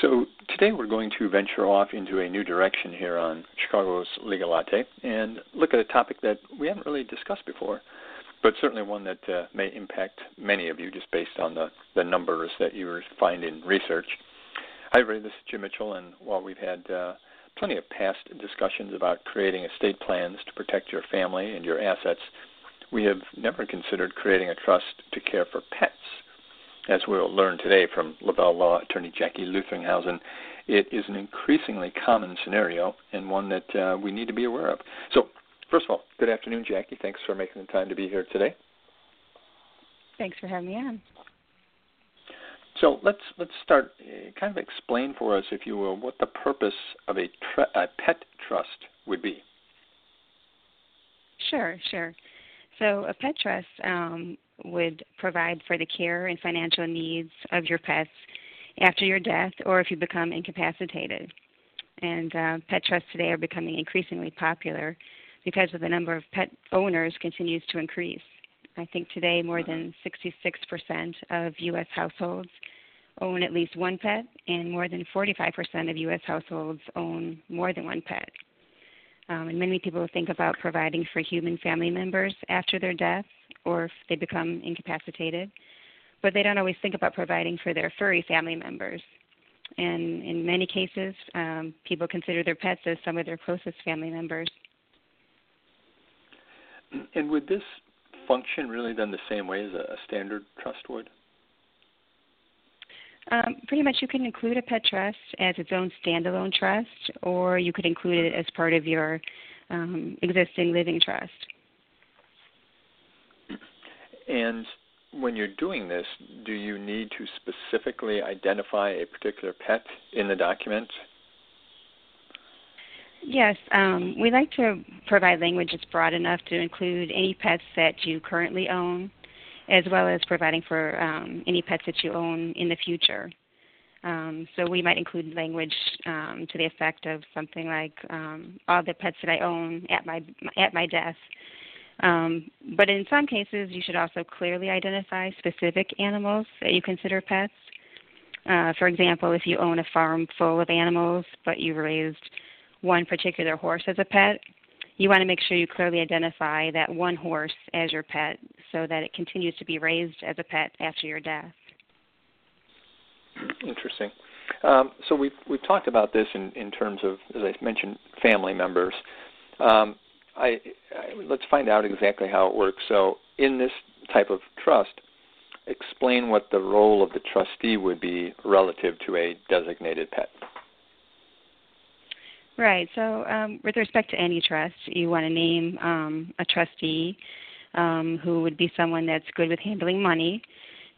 So today we're going to venture off into a new direction here on Chicago's Legal Latte and look at a topic that we haven't really discussed before, but certainly one that uh, may impact many of you just based on the, the numbers that you find in research. Hi, everybody. This is Jim Mitchell, and while we've had uh, plenty of past discussions about creating estate plans to protect your family and your assets, we have never considered creating a trust to care for pets as we'll learn today from Lavelle Law attorney Jackie Luthringshausen, it is an increasingly common scenario and one that uh, we need to be aware of. So, first of all, good afternoon, Jackie. Thanks for making the time to be here today. Thanks for having me on. So let's let's start. Uh, kind of explain for us, if you will, what the purpose of a, tr- a pet trust would be. Sure, sure. So a pet trust um, would provide for the care and financial needs of your pets after your death or if you become incapacitated. And uh, pet trusts today are becoming increasingly popular because of the number of pet owners continues to increase. I think today more than 66% of U.S. households own at least one pet, and more than 45% of U.S. households own more than one pet. Um, and many people think about providing for human family members after their death or if they become incapacitated, but they don't always think about providing for their furry family members. And in many cases, um, people consider their pets as some of their closest family members. And would this function really then the same way as a standard trust would? Um, pretty much, you can include a pet trust as its own standalone trust, or you could include it as part of your um, existing living trust. And when you're doing this, do you need to specifically identify a particular pet in the document? Yes, um, we like to provide language that's broad enough to include any pets that you currently own, as well as providing for um, any pets that you own in the future. Um, so we might include language um, to the effect of something like um, all the pets that I own at my at my death um, but in some cases, you should also clearly identify specific animals that you consider pets. Uh, for example, if you own a farm full of animals, but you raised one particular horse as a pet, you want to make sure you clearly identify that one horse as your pet so that it continues to be raised as a pet after your death. Interesting. Um, so we've we've talked about this in, in terms of, as I mentioned, family members. Um, I, I, let's find out exactly how it works. So, in this type of trust, explain what the role of the trustee would be relative to a designated pet. Right. So, um, with respect to any trust, you want to name um, a trustee um, who would be someone that's good with handling money,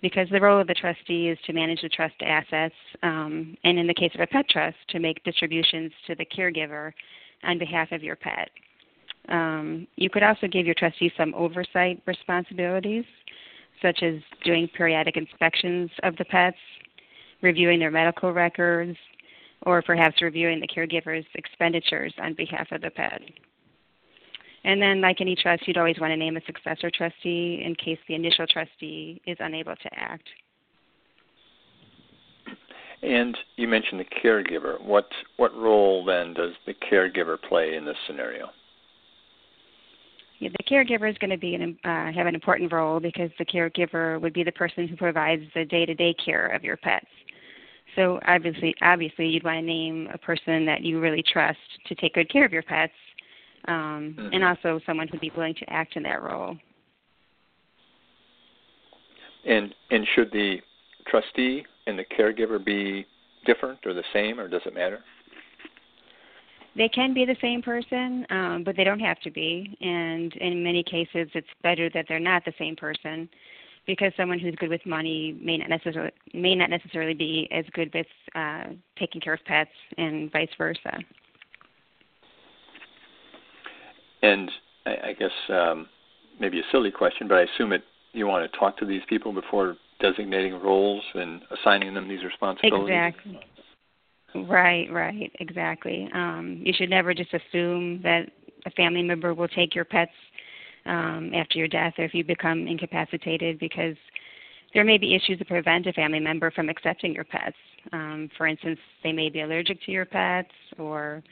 because the role of the trustee is to manage the trust assets, um, and in the case of a pet trust, to make distributions to the caregiver on behalf of your pet. Um, you could also give your trustee some oversight responsibilities, such as doing periodic inspections of the pets, reviewing their medical records, or perhaps reviewing the caregiver's expenditures on behalf of the pet. And then, like any trust, you'd always want to name a successor trustee in case the initial trustee is unable to act. And you mentioned the caregiver. What what role then does the caregiver play in this scenario? the caregiver is going to be an, uh, have an important role because the caregiver would be the person who provides the day-to-day care of your pets. So obviously, obviously, you'd want to name a person that you really trust to take good care of your pets, um, mm-hmm. and also someone who'd be willing to act in that role. And and should the trustee and the caregiver be different or the same, or does it matter? they can be the same person, um, but they don't have to be. And in many cases, it's better that they're not the same person, because someone who's good with money may not necessarily may not necessarily be as good with uh, taking care of pets and vice versa. And I, I guess um, maybe a silly question, but I assume it you want to talk to these people before designating roles and assigning them these responsibilities. Exactly. Right, right, exactly. Um, you should never just assume that a family member will take your pet's um, after your death or if you become incapacitated because there may be issues that prevent a family member from accepting your pets. Um, for instance, they may be allergic to your pets or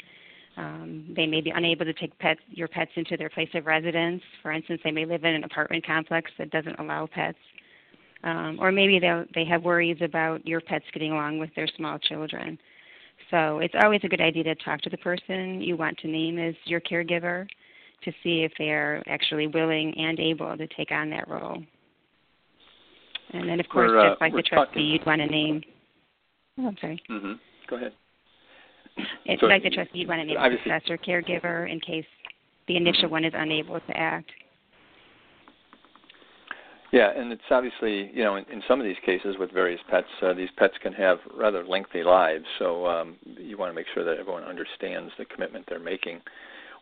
um, they may be unable to take pets, your pets into their place of residence. For instance, they may live in an apartment complex that doesn't allow pets. Um, or maybe they they have worries about your pets getting along with their small children. So it's always a good idea to talk to the person you want to name as your caregiver to see if they're actually willing and able to take on that role. And then, of course, uh, just like the trustee, talking... you'd want to name. Oh, I'm sorry. Mm-hmm. Go ahead. It's so, like the trustee, you'd want to name a successor caregiver in case the initial mm-hmm. one is unable to act. Yeah, and it's obviously, you know, in, in some of these cases with various pets, uh, these pets can have rather lengthy lives. So um, you want to make sure that everyone understands the commitment they're making.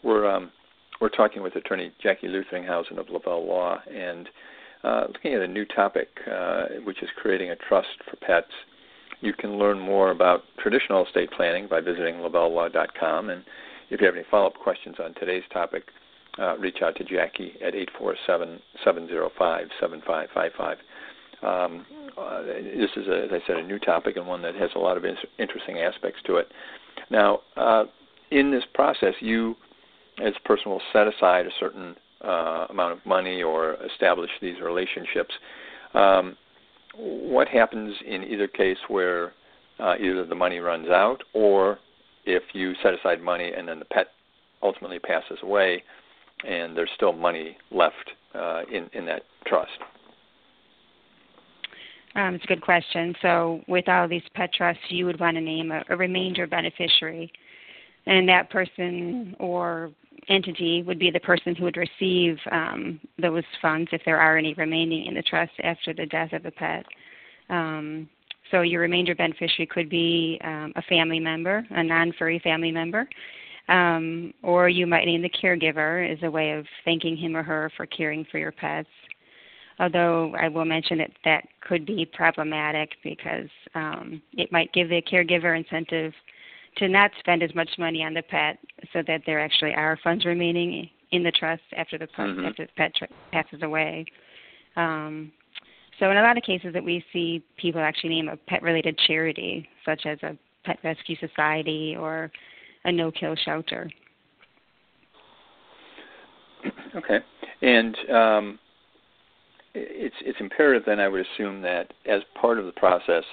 We're um, we're talking with attorney Jackie Luthringshausen of Lavelle Law and uh, looking at a new topic, uh, which is creating a trust for pets. You can learn more about traditional estate planning by visiting lavellelaw.com. And if you have any follow-up questions on today's topic, uh, reach out to Jackie at 847-705-7555. Um, uh, this is, a, as I said, a new topic and one that has a lot of in- interesting aspects to it. Now, uh, in this process, you, as a person, will set aside a certain uh, amount of money or establish these relationships. Um, what happens in either case where uh, either the money runs out or if you set aside money and then the pet ultimately passes away? and there's still money left uh, in in that trust? Um, it's a good question. So, with all these pet trusts, you would want to name a, a remainder beneficiary, and that person or entity would be the person who would receive um, those funds if there are any remaining in the trust after the death of the pet. Um, so your remainder beneficiary could be um, a family member, a non-furry family member, um, or you might name the caregiver as a way of thanking him or her for caring for your pets. Although I will mention that that could be problematic because um, it might give the caregiver incentive to not spend as much money on the pet so that there actually are funds remaining in the trust after the pet, mm-hmm. after the pet passes away. Um, so in a lot of cases that we see people actually name a pet related charity such as a pet rescue society or a no-kill shelter. Okay, and um, it's it's imperative then I would assume that as part of the process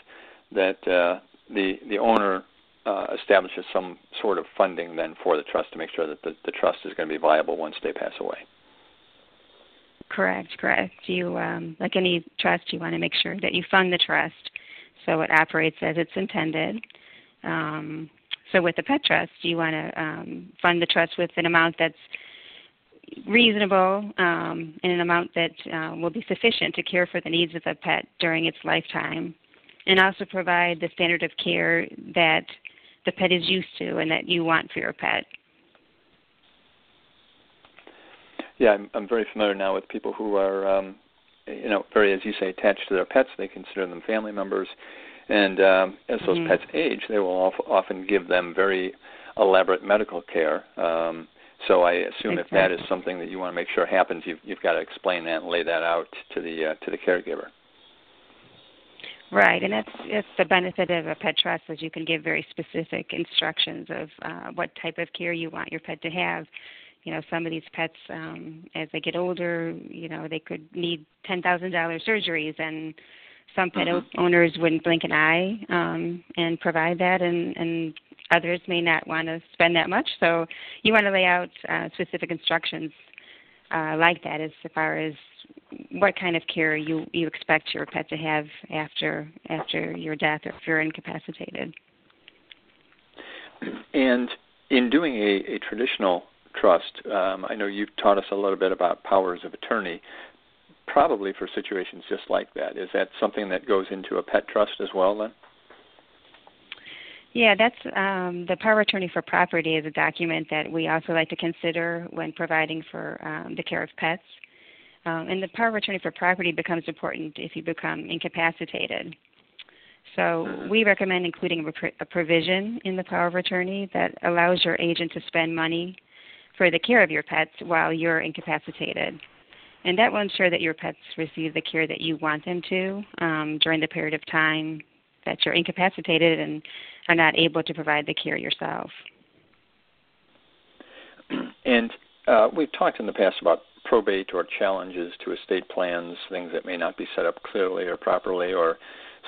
that uh, the the owner uh, establishes some sort of funding then for the trust to make sure that the, the trust is going to be viable once they pass away. Correct, correct. You um, like any trust, you want to make sure that you fund the trust so it operates as it's intended. Um, so with the pet trust, you want to um, fund the trust with an amount that's reasonable um, and an amount that uh, will be sufficient to care for the needs of the pet during its lifetime, and also provide the standard of care that the pet is used to and that you want for your pet. Yeah, I'm, I'm very familiar now with people who are, um, you know, very, as you say, attached to their pets. They consider them family members, and um, as those mm-hmm. pets age, they will often give them very elaborate medical care. Um, so I assume exactly. if that is something that you want to make sure happens, you've, you've got to explain that and lay that out to the uh, to the caregiver. Right, and that's that's the benefit of a pet trust is you can give very specific instructions of uh, what type of care you want your pet to have. You know, some of these pets, um, as they get older, you know, they could need ten thousand dollar surgeries, and some pet mm-hmm. owners wouldn't blink an eye um, and provide that, and, and others may not want to spend that much. So you want to lay out uh, specific instructions uh, like that as far as what kind of care you you expect your pet to have after after your death or if you're incapacitated. And in doing a, a traditional trust, um, I know you've taught us a little bit about powers of attorney probably for situations just like that. Is that something that goes into a pet trust as well then? Yeah, that's um, the power of attorney for property is a document that we also like to consider when providing for um, the care of pets. Um, and the power of attorney for property becomes important if you become incapacitated. So Mm-hmm. we recommend including a provision in the power of attorney that allows your agent to spend money for the care of your pets while you're incapacitated. And that will ensure that your pets receive the care that you want them to um, during the period of time that you're incapacitated and are not able to provide the care yourself. and uh, we've talked in the past about probate or challenges to estate plans, things that may not be set up clearly or properly, or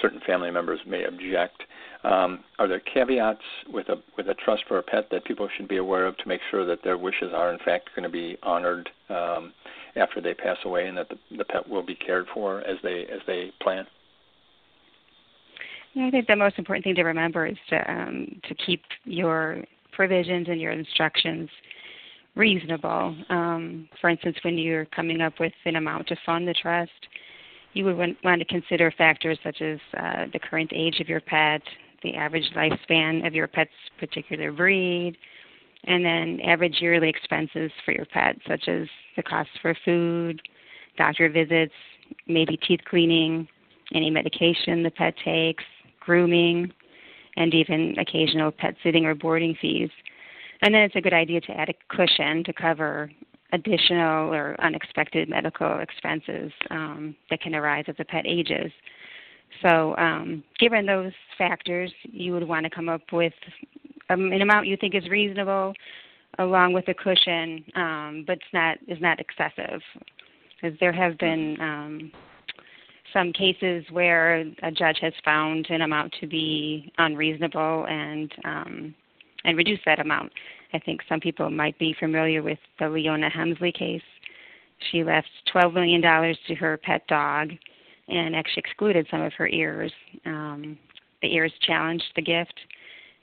certain family members may object. Um, are there caveats with a with a trust for a pet that people should be aware of to make sure that their wishes are in fact going to be honored um, after they pass away, and that the, the pet will be cared for as they as they plan? Yeah, I think the most important thing to remember is to um, to keep your provisions and your instructions reasonable. Um, for instance, when you're coming up with an amount to fund the trust, you would want, to consider factors such as uh, the current age of your pet, the average lifespan of your pet's particular breed, and then average yearly expenses for your pet, such as the cost for food, doctor visits, maybe teeth cleaning, any medication the pet takes, grooming, and even occasional pet sitting or boarding fees. And then it's a good idea to add a cushion to cover additional or unexpected medical expenses um, that can arise as the pet ages. So, um, given those factors, you would want to come up with um, an amount you think is reasonable, along with a cushion, um, but it's not is not excessive, because there have been um, some cases where a judge has found an amount to be unreasonable and um, and reduce that amount. I think some people might be familiar with the Leona Helmsley case. She left $12 million to her pet dog and actually excluded some of her ears. Um, the ears challenged the gift,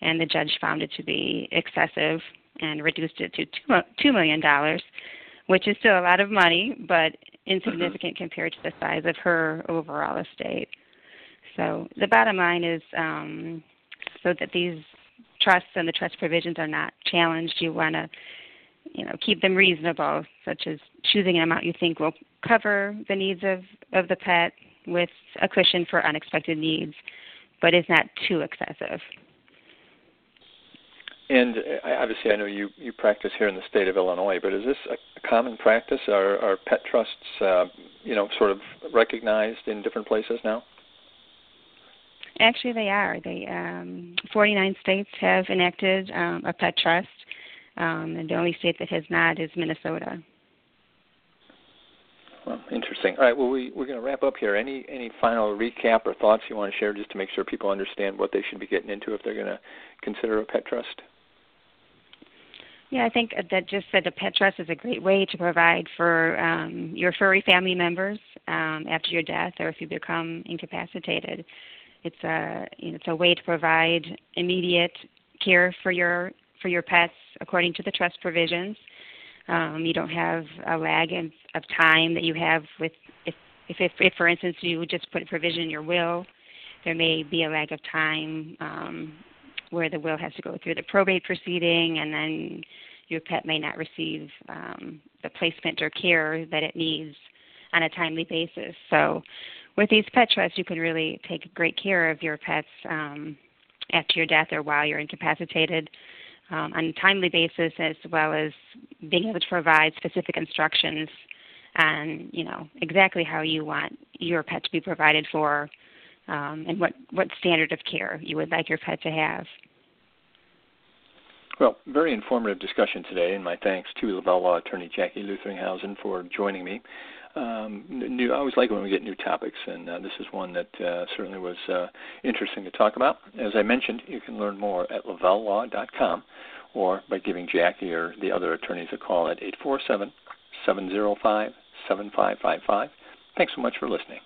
and the judge found it to be excessive and reduced it to $2 million, which is still a lot of money, but insignificant compared to the size of her overall estate. So the bottom line is um, so that these trusts and the trust provisions are not challenged, you want to you know keep them reasonable, such as choosing an amount you think will cover the needs of of the pet with a cushion for unexpected needs, but is not too excessive. And uh, obviously, I know you, you practice here in the state of Illinois, but is this a common practice? Are, are pet trusts, uh, you know, sort of recognized in different places now? Actually, they are. They um, 49 states have enacted um, a pet trust, um, and the only state that has not is Minnesota. Well, interesting. All right. Well, we, we're going to wrap up here. Any any final recap or thoughts you want to share, just to make sure people understand what they should be getting into if they're going to consider a pet trust? Yeah, I think that just that a pet trust is a great way to provide for um, your furry family members um, after your death, or if you become incapacitated. It's a you know, it's a way to provide immediate care for your for your pets according to the trust provisions. Um, you don't have a lag in, of time that you have with if, if if if for instance you just put a provision in your will, there may be a lag of time um, where the will has to go through the probate proceeding, and then your pet may not receive um, the placement or care that it needs on a timely basis. So, with these pet trusts, you can really take great care of your pets um, after your death or while you're incapacitated um, on a timely basis, as well as being able to provide specific instructions on, you know, exactly how you want your pet to be provided for, um, and what what standard of care you would like your pet to have. Well, very informative discussion today, and my thanks to Lavelle Law Attorney Jackie Luthringshausen for joining me. Um, new, I always like when we get new topics, and uh, this is one that uh, certainly was uh, interesting to talk about. As I mentioned, you can learn more at lavellelaw.com or by giving Jackie or the other attorneys a call at 847 705 7555. Thanks so much for listening.